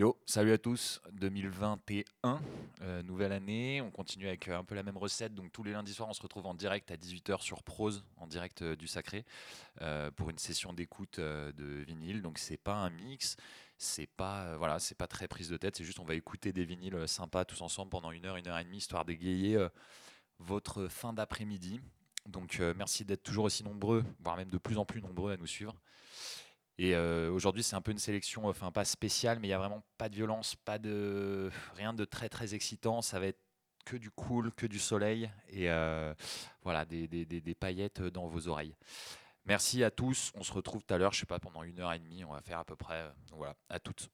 Yo, salut à tous, 2021, euh, nouvelle année, on continue avec euh, un peu la même recette, donc tous les lundis soirs on se retrouve en direct à 18h sur Prose, en direct euh, du Sacré, pour une session d'écoute de vinyle, donc c'est pas un mix, c'est pas, voilà, c'est pas très prise de tête, c'est juste on va écouter des vinyles sympas tous ensemble pendant une heure, une heure et demie, histoire d'égayer votre fin d'après-midi. Donc merci d'être toujours aussi nombreux, voire même de plus en plus nombreux à nous suivre. Et euh, aujourd'hui, c'est un peu une sélection, enfin pas spéciale, mais il y a vraiment pas de violence, pas de rien de très très excitant. Ça va être que du cool, que du soleil et euh, voilà des, des, des, paillettes dans vos oreilles. Merci à tous. On se retrouve tout à l'heure, je sais pas, pendant une heure et demie, on va faire à peu près. Euh, voilà, à toutes.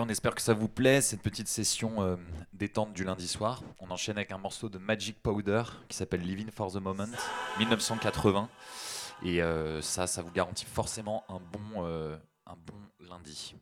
On espère que ça vous plaît, cette petite session euh, détente du lundi soir. On enchaîne avec un morceau de Magic Powder qui s'appelle Living for the Moment, 1980. Et euh, ça, ça vous garantit forcément un bon, euh, un bon lundi.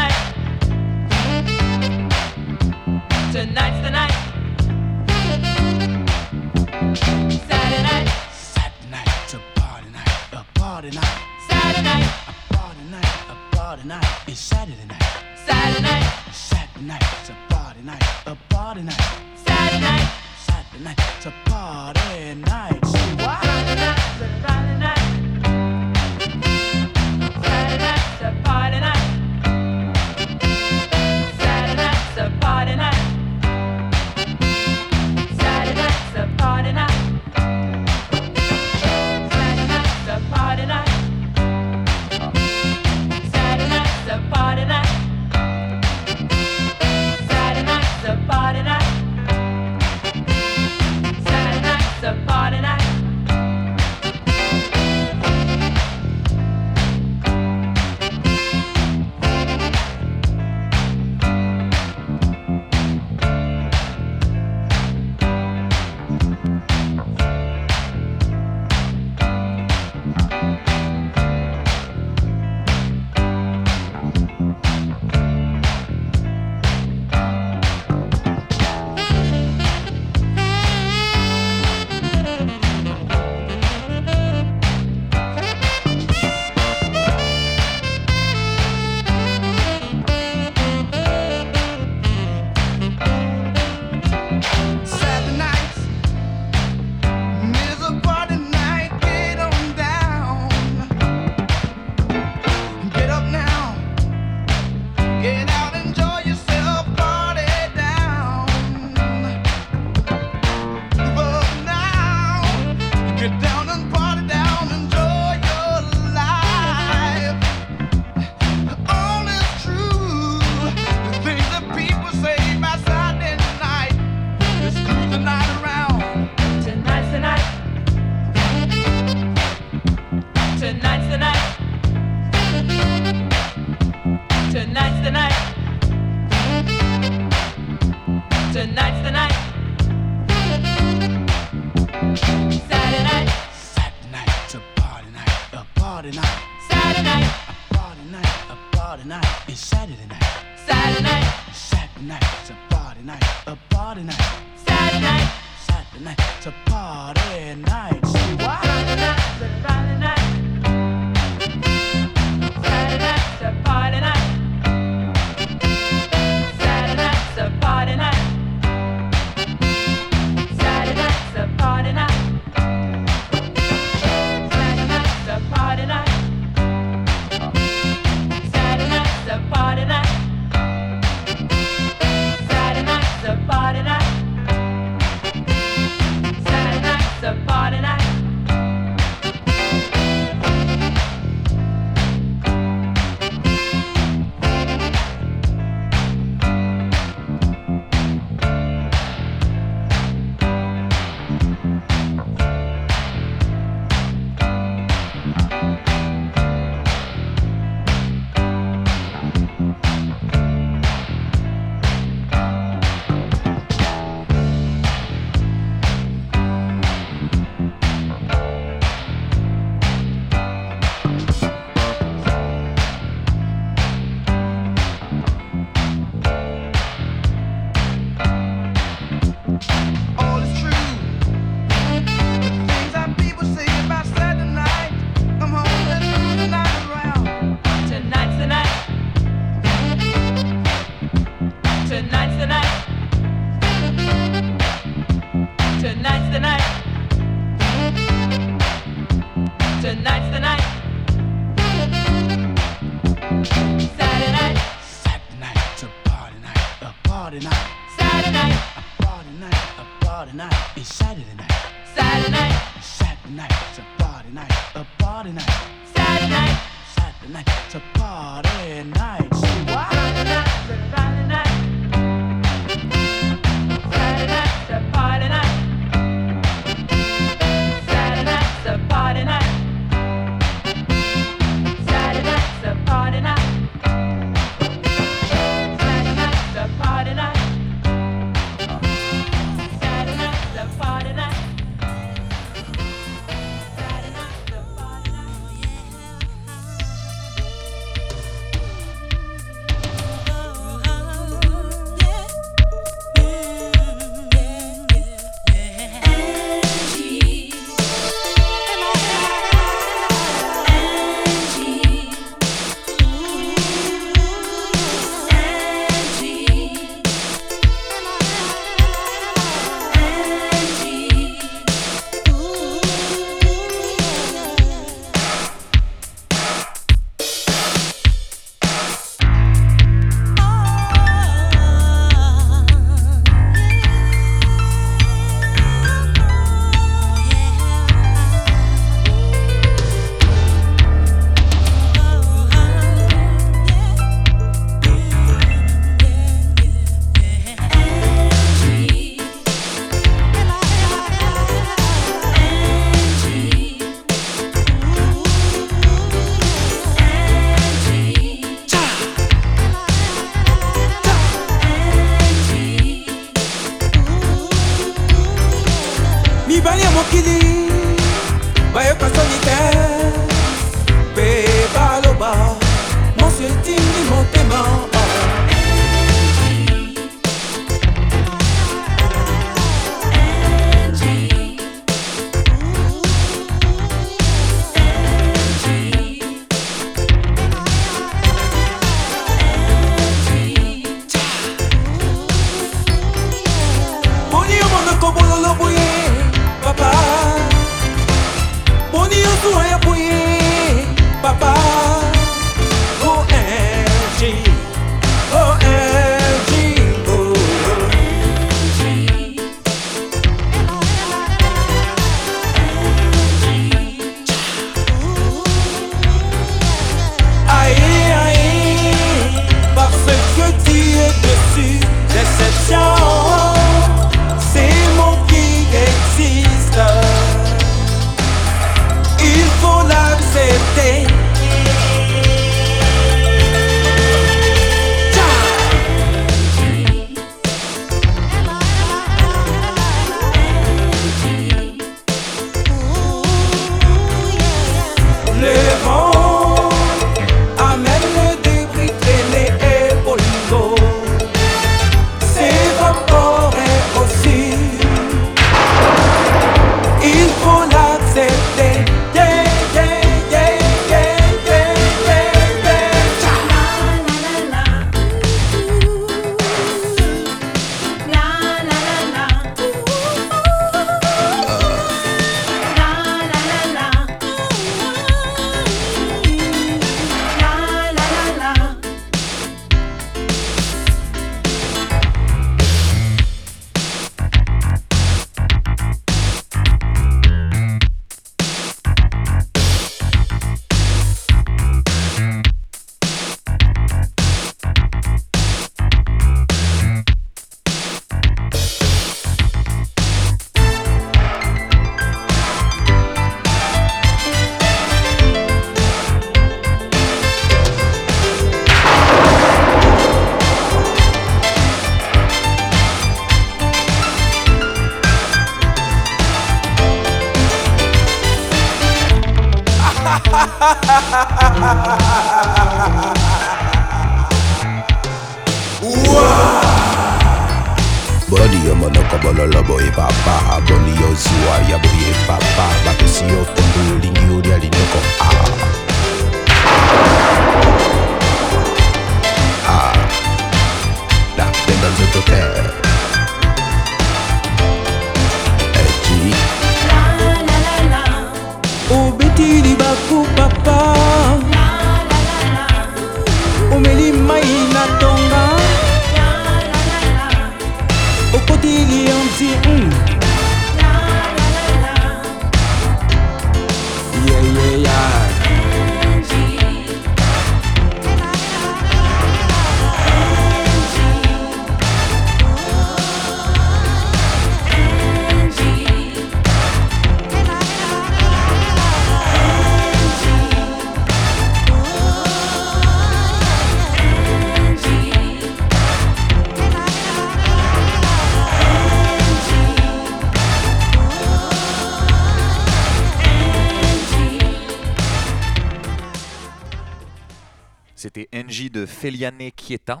Quieta.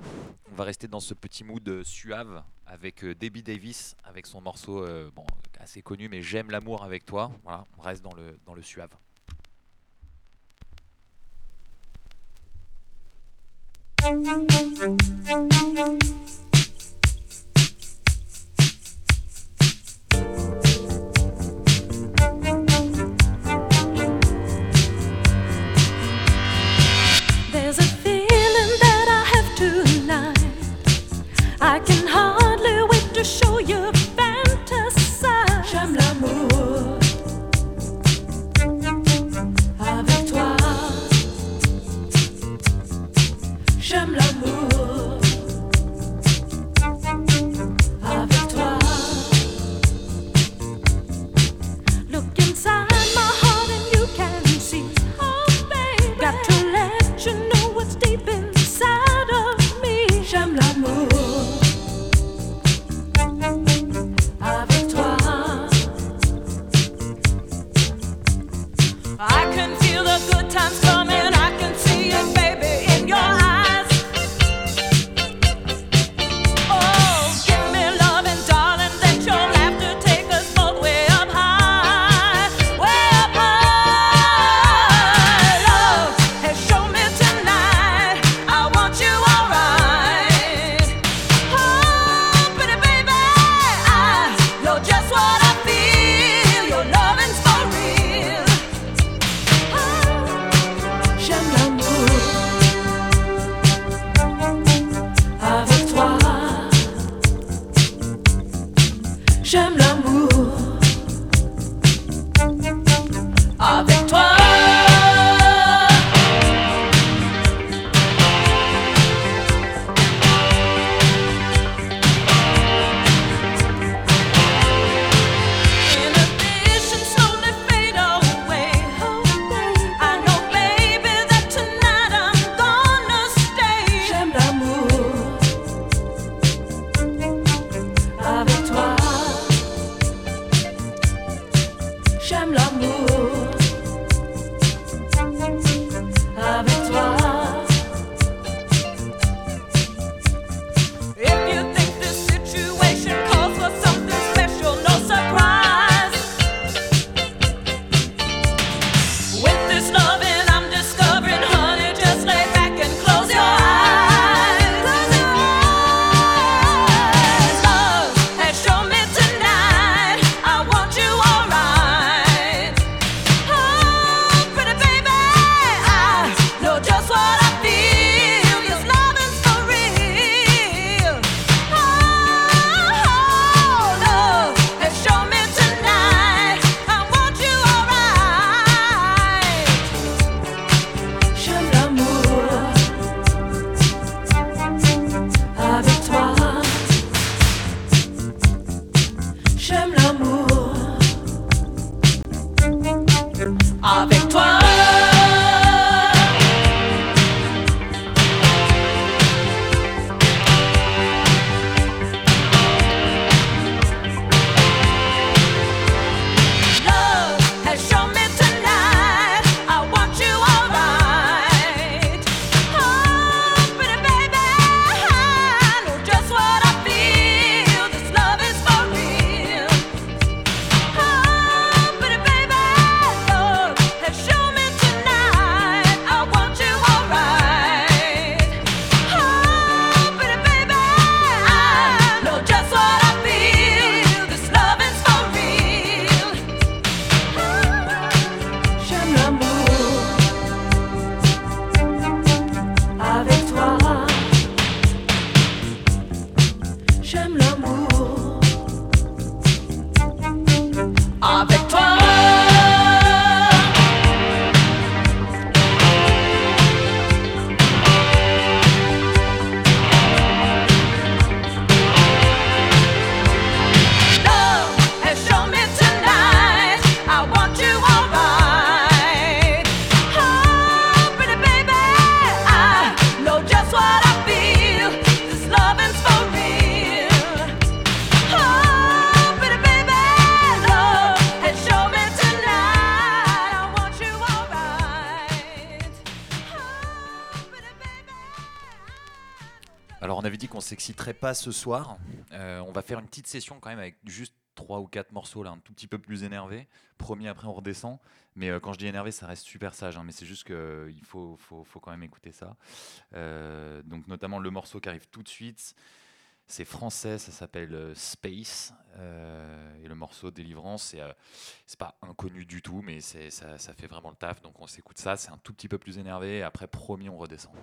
On va rester dans ce petit mood euh, suave avec euh, Debbie Davis, avec son morceau euh, assez connu, mais J'aime l'amour avec toi. Voilà, on reste dans le, dans le suave. I can hardly wait to show you pas ce soir. Euh, on va faire une petite session quand même avec juste trois ou quatre morceaux là, un tout petit peu plus énervés. Premier après on redescend. Mais euh, quand je dis énervé, ça reste super sage. hein, mais c'est juste qu'il faut, faut, faut quand même écouter ça. Euh, donc notamment le morceau qui arrive tout de suite. C'est français, ça s'appelle euh, Space. euh, et le morceau Délivrance, c'est euh, pas inconnu du tout, mais ça, fait vraiment le taf. Donc on s'écoute ça, c'est un tout petit peu plus énervé. Après, promis, on redescend.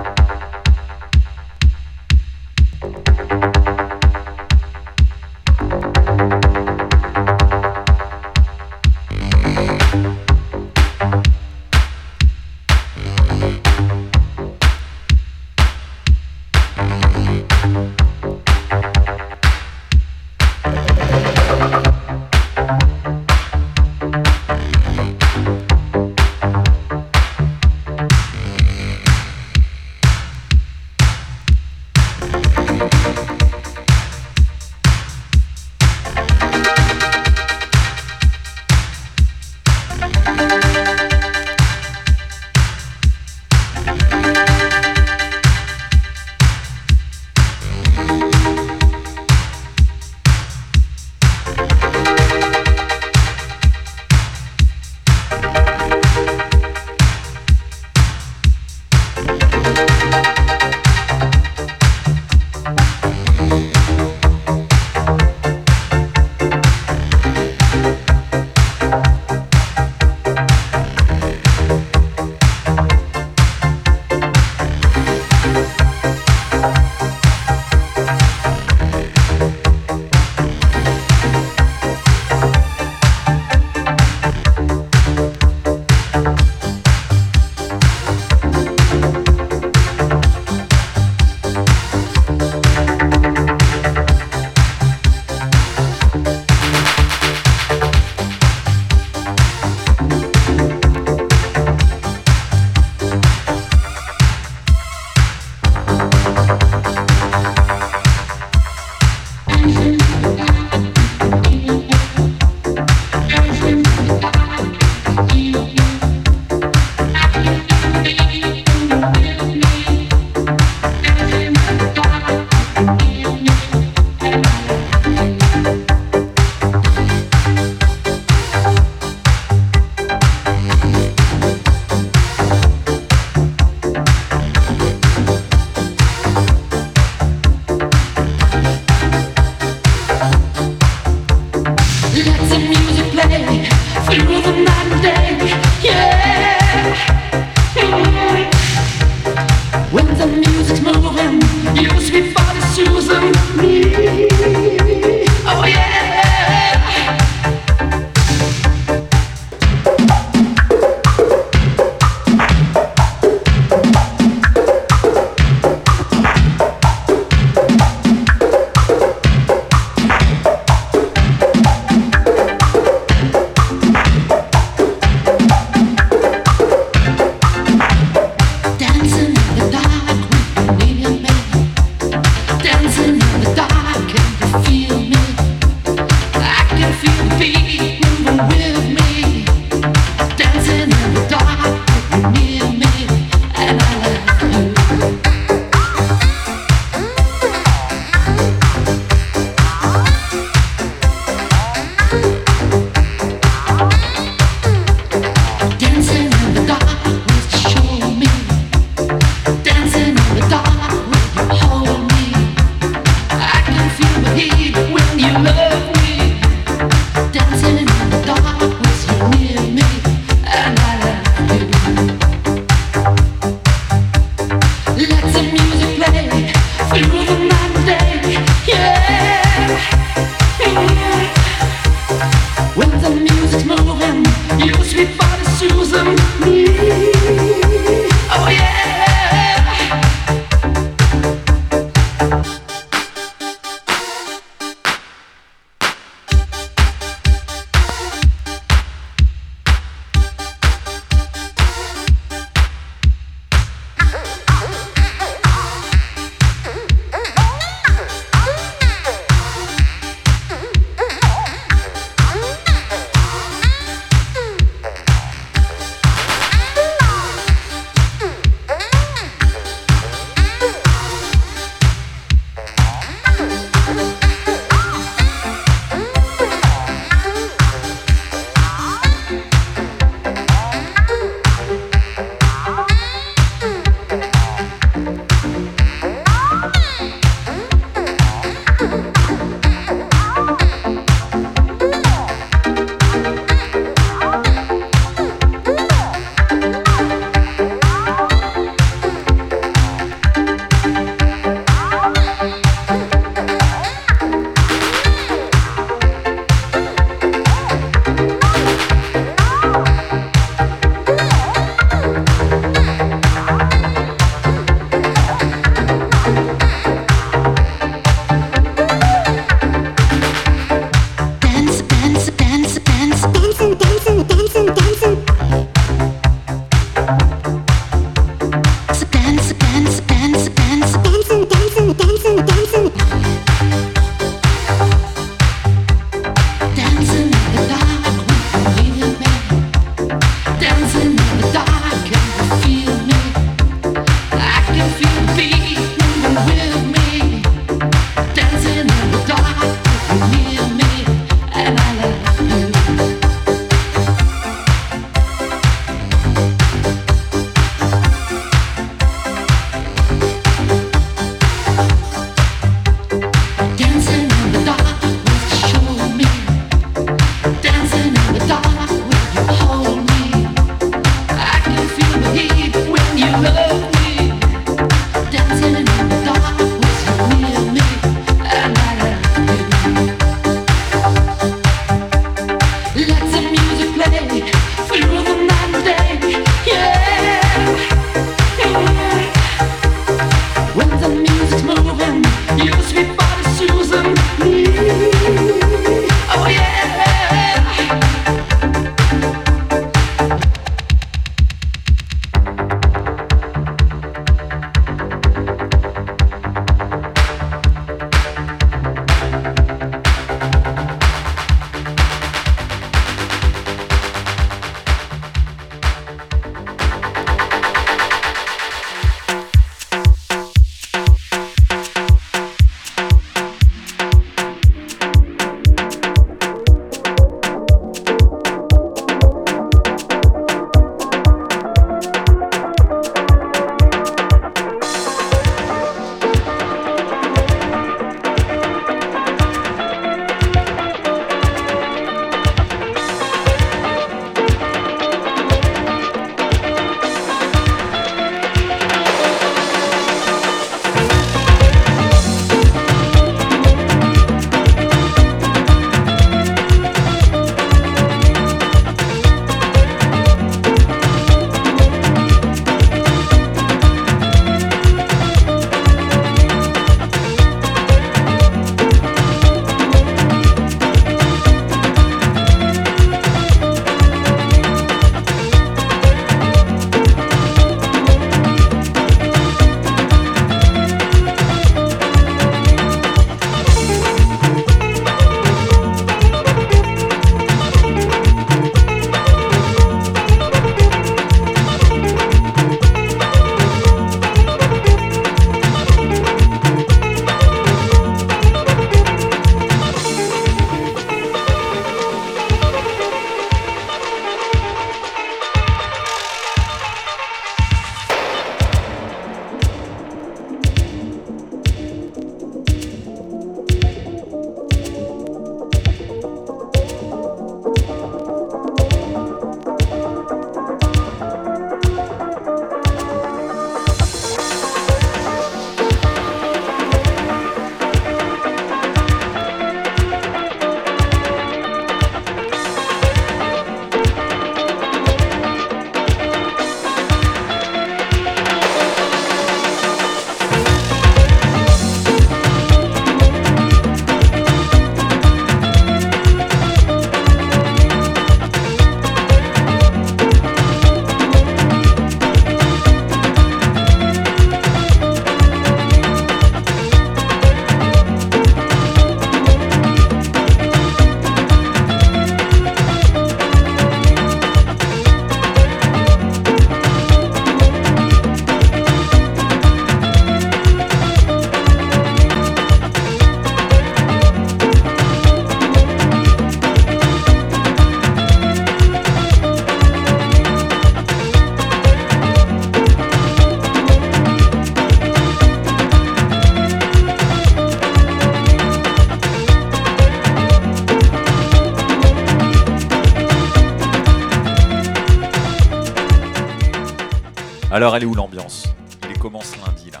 Elle où l'ambiance? Il commence lundi là.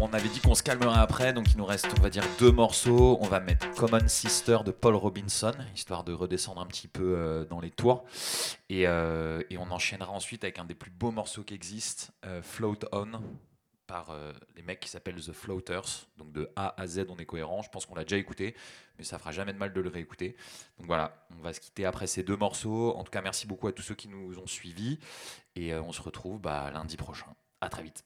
On avait dit qu'on se calmerait après, donc il nous reste, on va dire, deux morceaux. On va mettre Common Sister de Paul Robinson, histoire de redescendre un petit peu euh, dans les tours. Et, euh, et on enchaînera ensuite avec un des plus beaux morceaux qui existent, euh, Float On, par euh, les mecs qui s'appellent The Floaters. Donc de A à Z, on est cohérent. Je pense qu'on l'a déjà écouté, mais ça fera jamais de mal de le réécouter. Donc voilà, on va se quitter après ces deux morceaux. En tout cas, merci beaucoup à tous ceux qui nous ont suivis. Et euh, on se retrouve bah, lundi prochain. À très vite.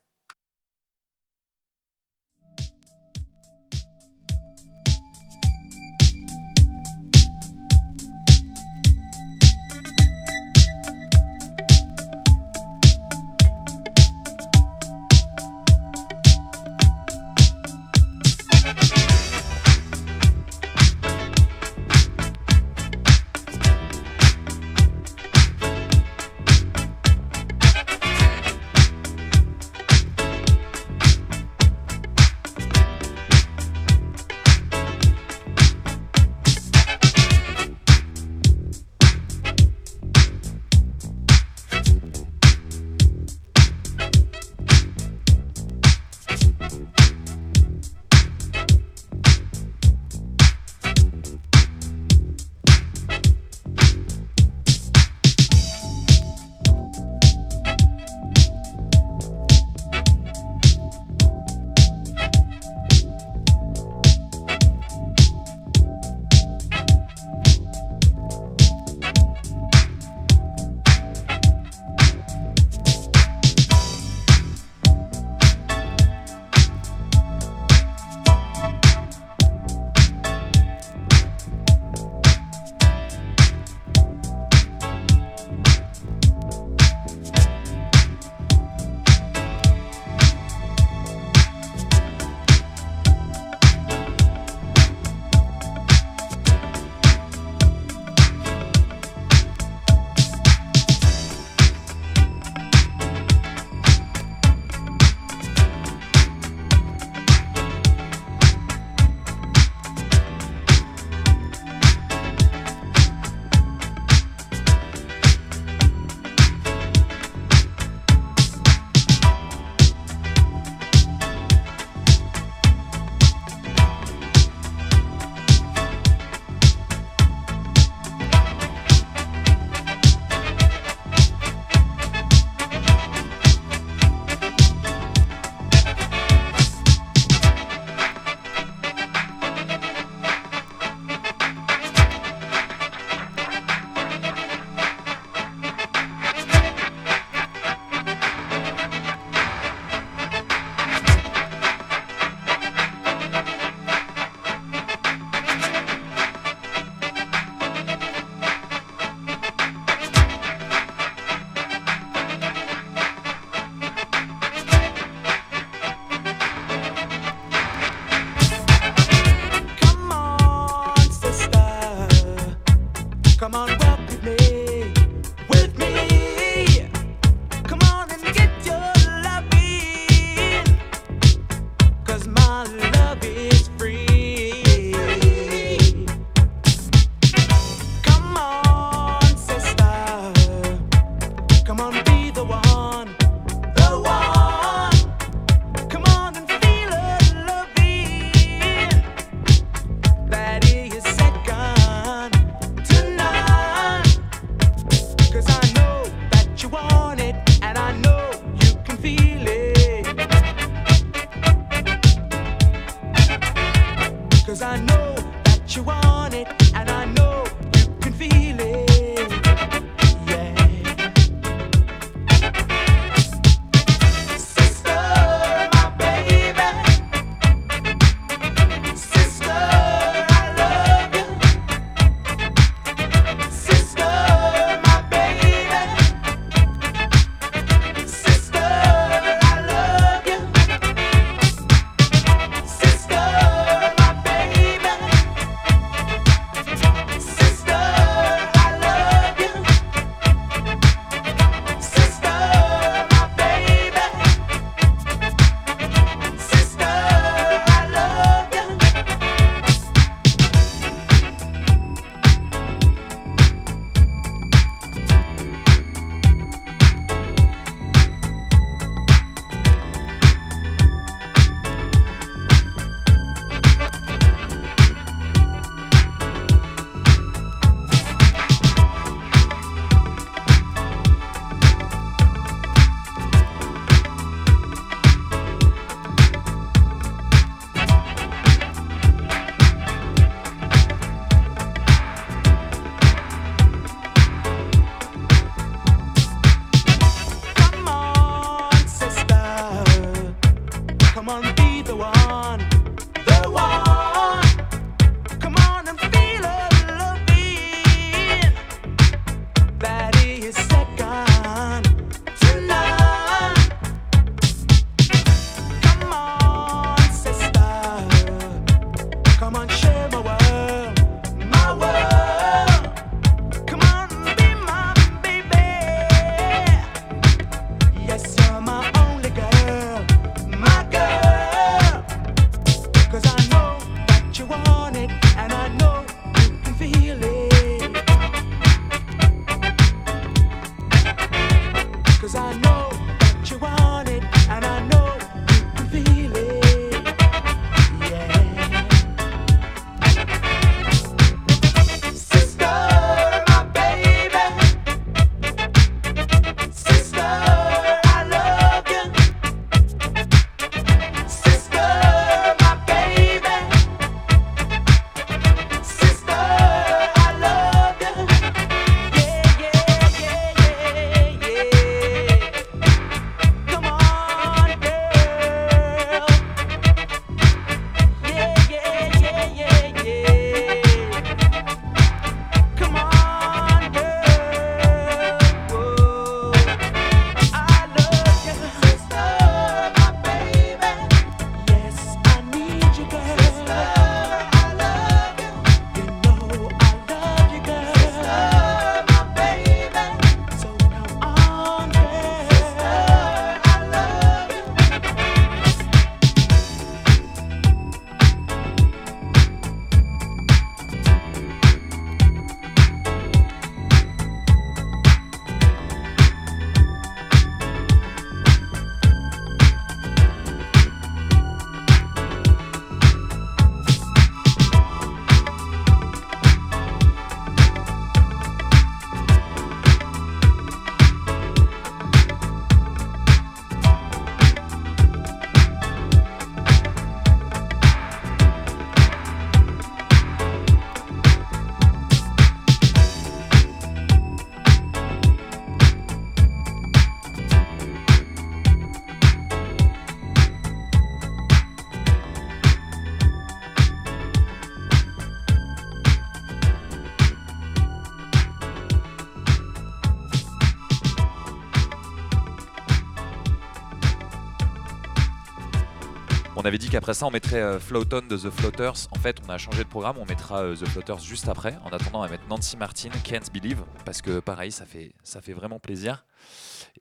Avait dit qu'après ça, on mettrait euh, Float On de The Floaters. En fait, on a changé de programme. On mettra euh, The Floaters juste après. En attendant, on va mettre Nancy Martin, Can't Believe. Parce que pareil, ça fait, ça fait vraiment plaisir.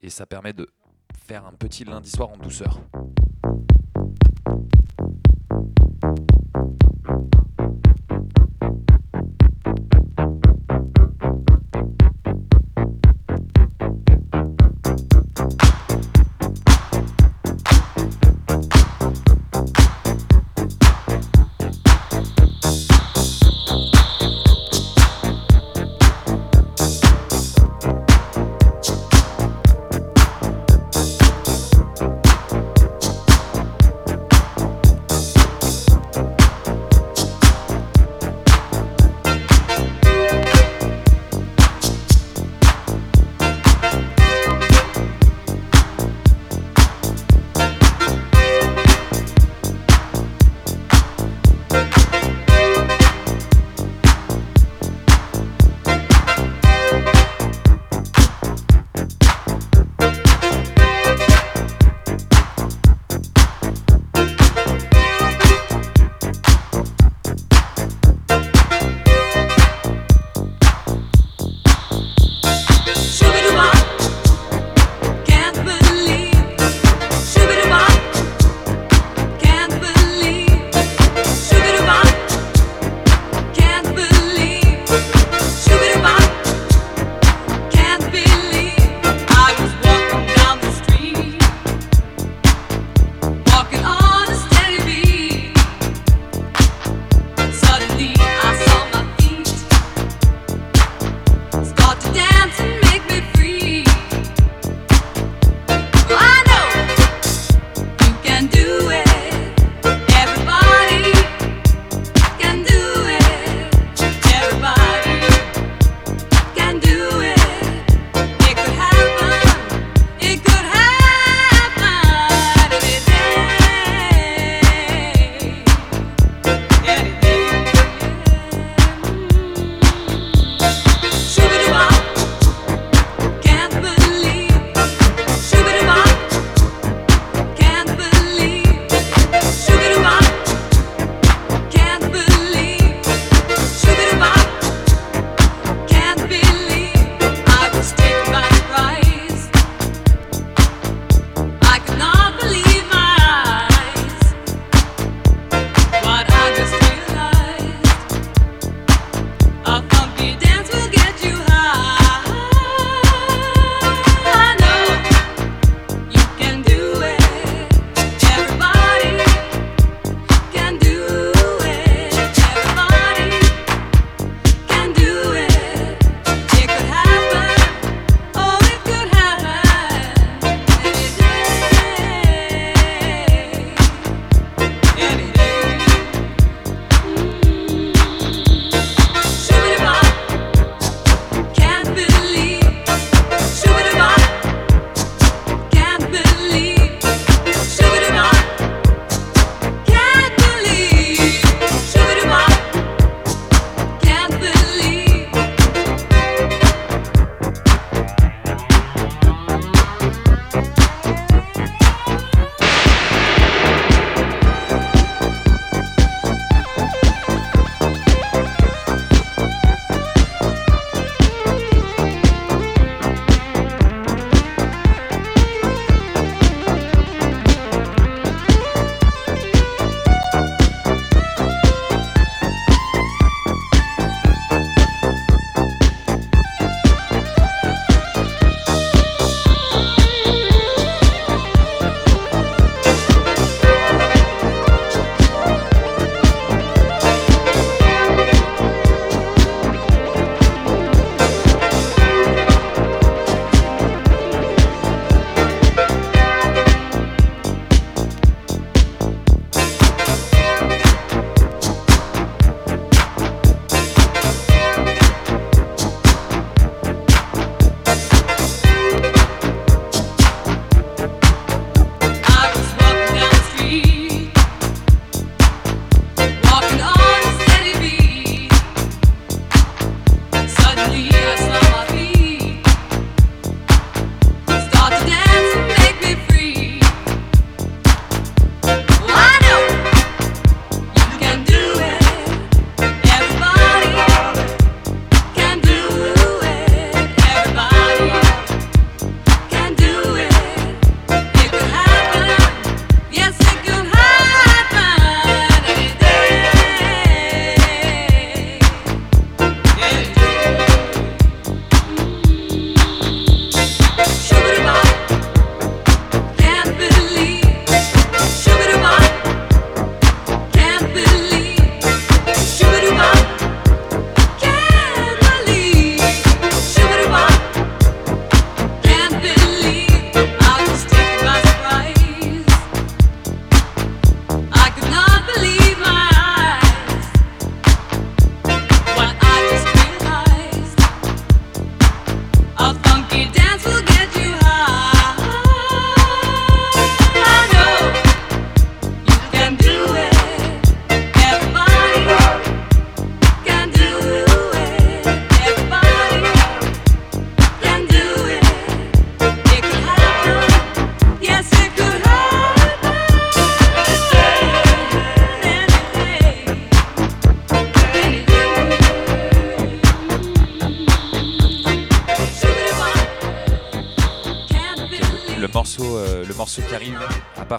Et ça permet de faire un petit lundi soir en douceur.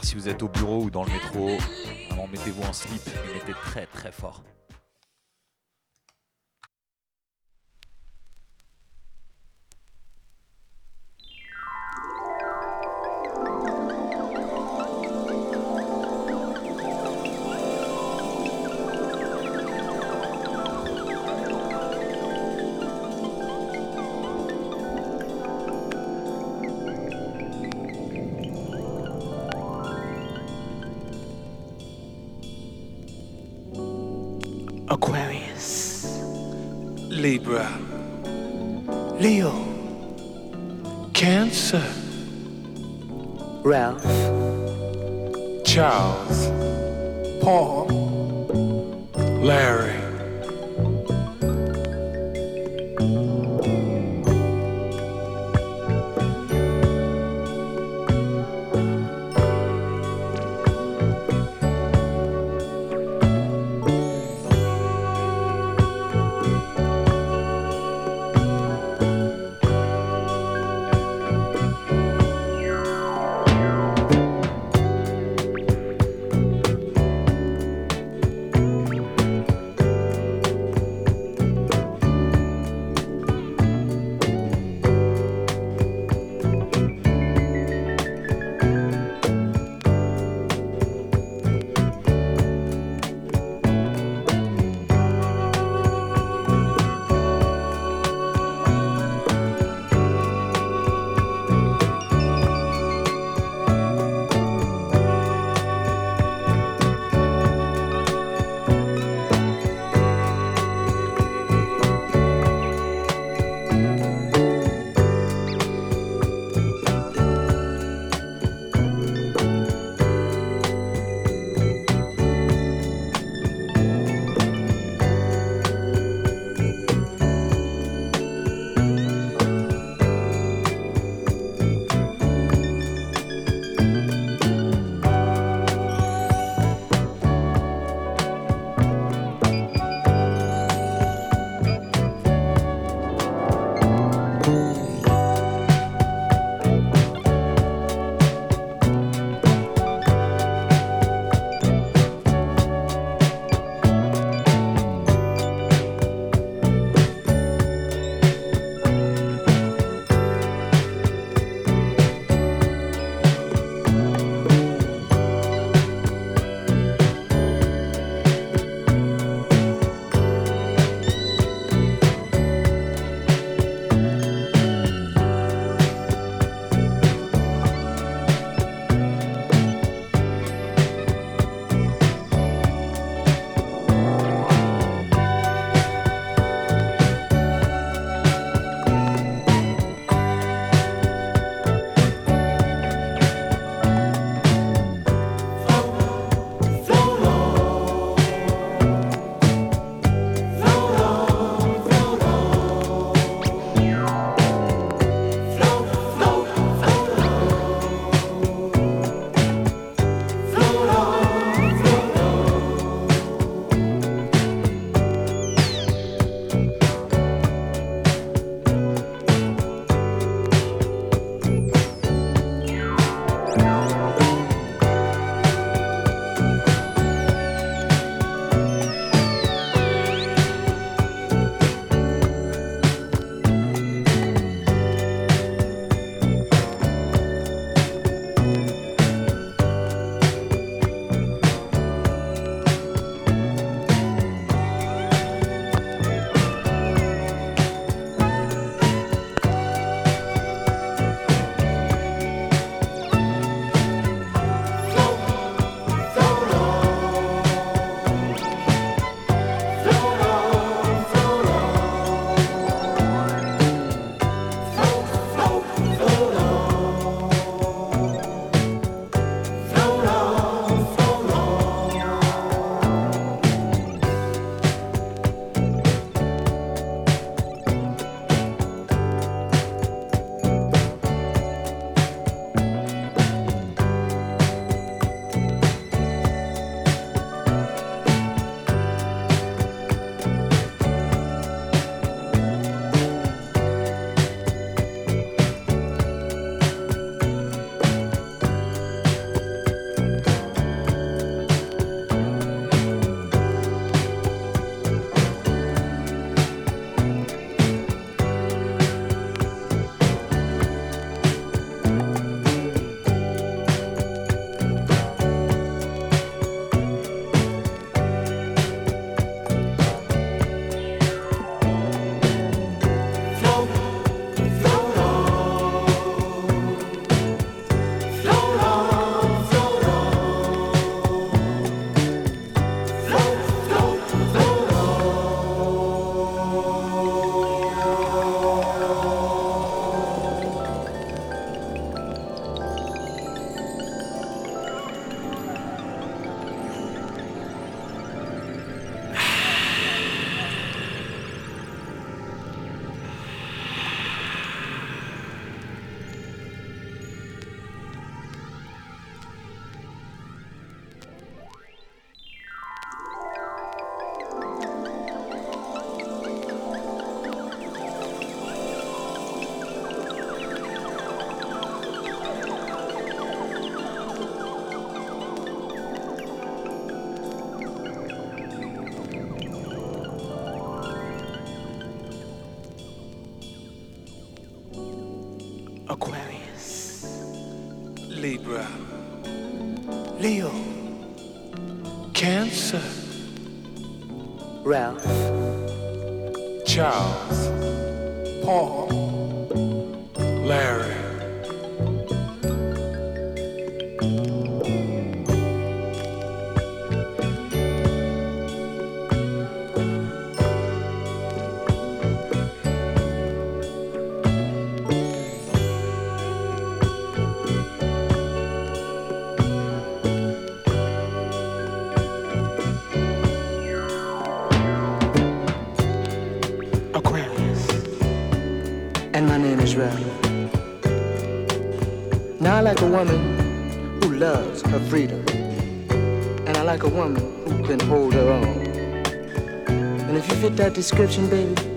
Si vous êtes au bureau ou dans le métro, mettez-vous en slip et mettez très très fort. Libra, Leo, Cancer, Ralph, Charles, Paul, Larry. woman who loves her freedom. And I like a woman who can hold her own. And if you fit that description, baby,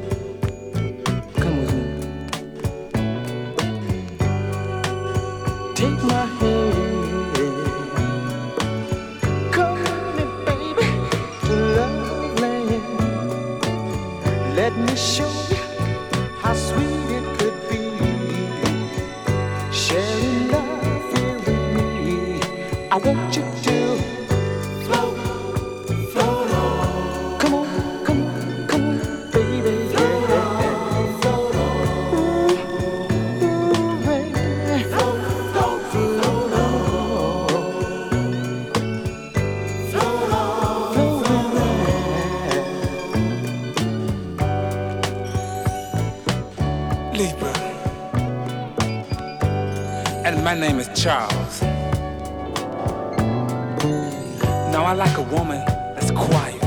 Charles. Now I like a woman that's quiet.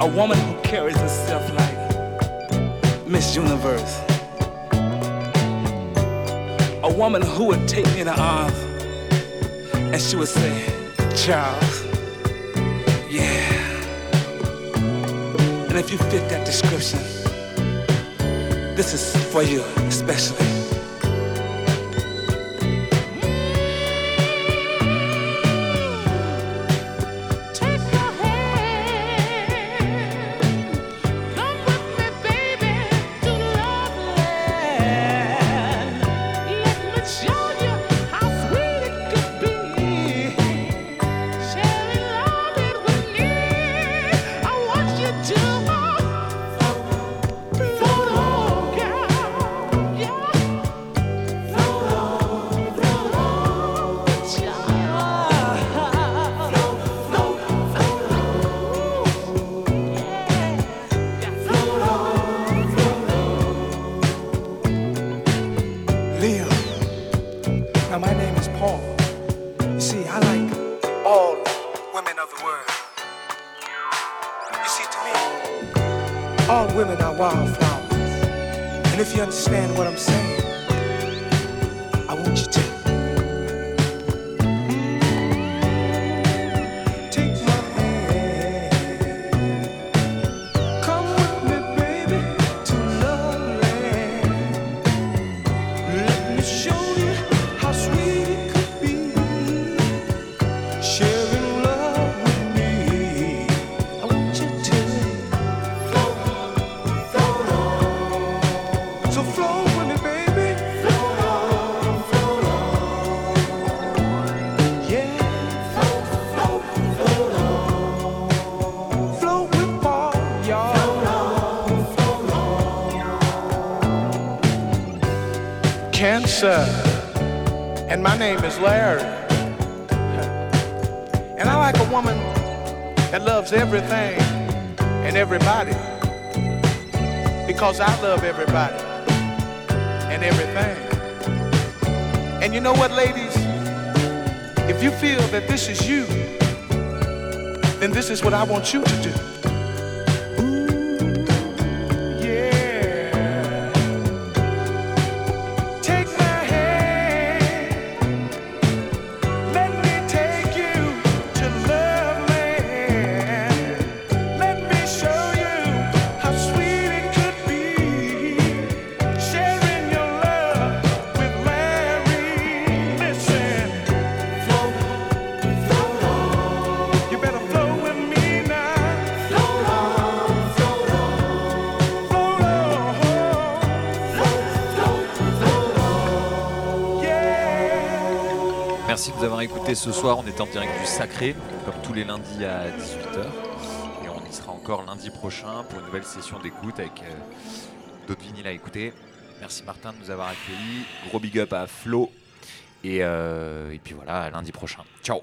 A woman who carries herself like Miss Universe. A woman who would take me in her arms and she would say, Charles, yeah. And if you fit that description, this is for you. And my name is Larry. And I like a woman that loves everything and everybody. Because I love everybody and everything. And you know what, ladies? If you feel that this is you, then this is what I want you to do. Ce soir. On est en direct du Sacré, comme tous les lundis à 18h. Et on y sera encore lundi prochain pour une nouvelle session d'écoute avec euh, d'autres vinyles à écouter. Merci Martin de nous avoir accueillis. Gros big up à Flo. Et, euh, puis voilà, lundi prochain. Ciao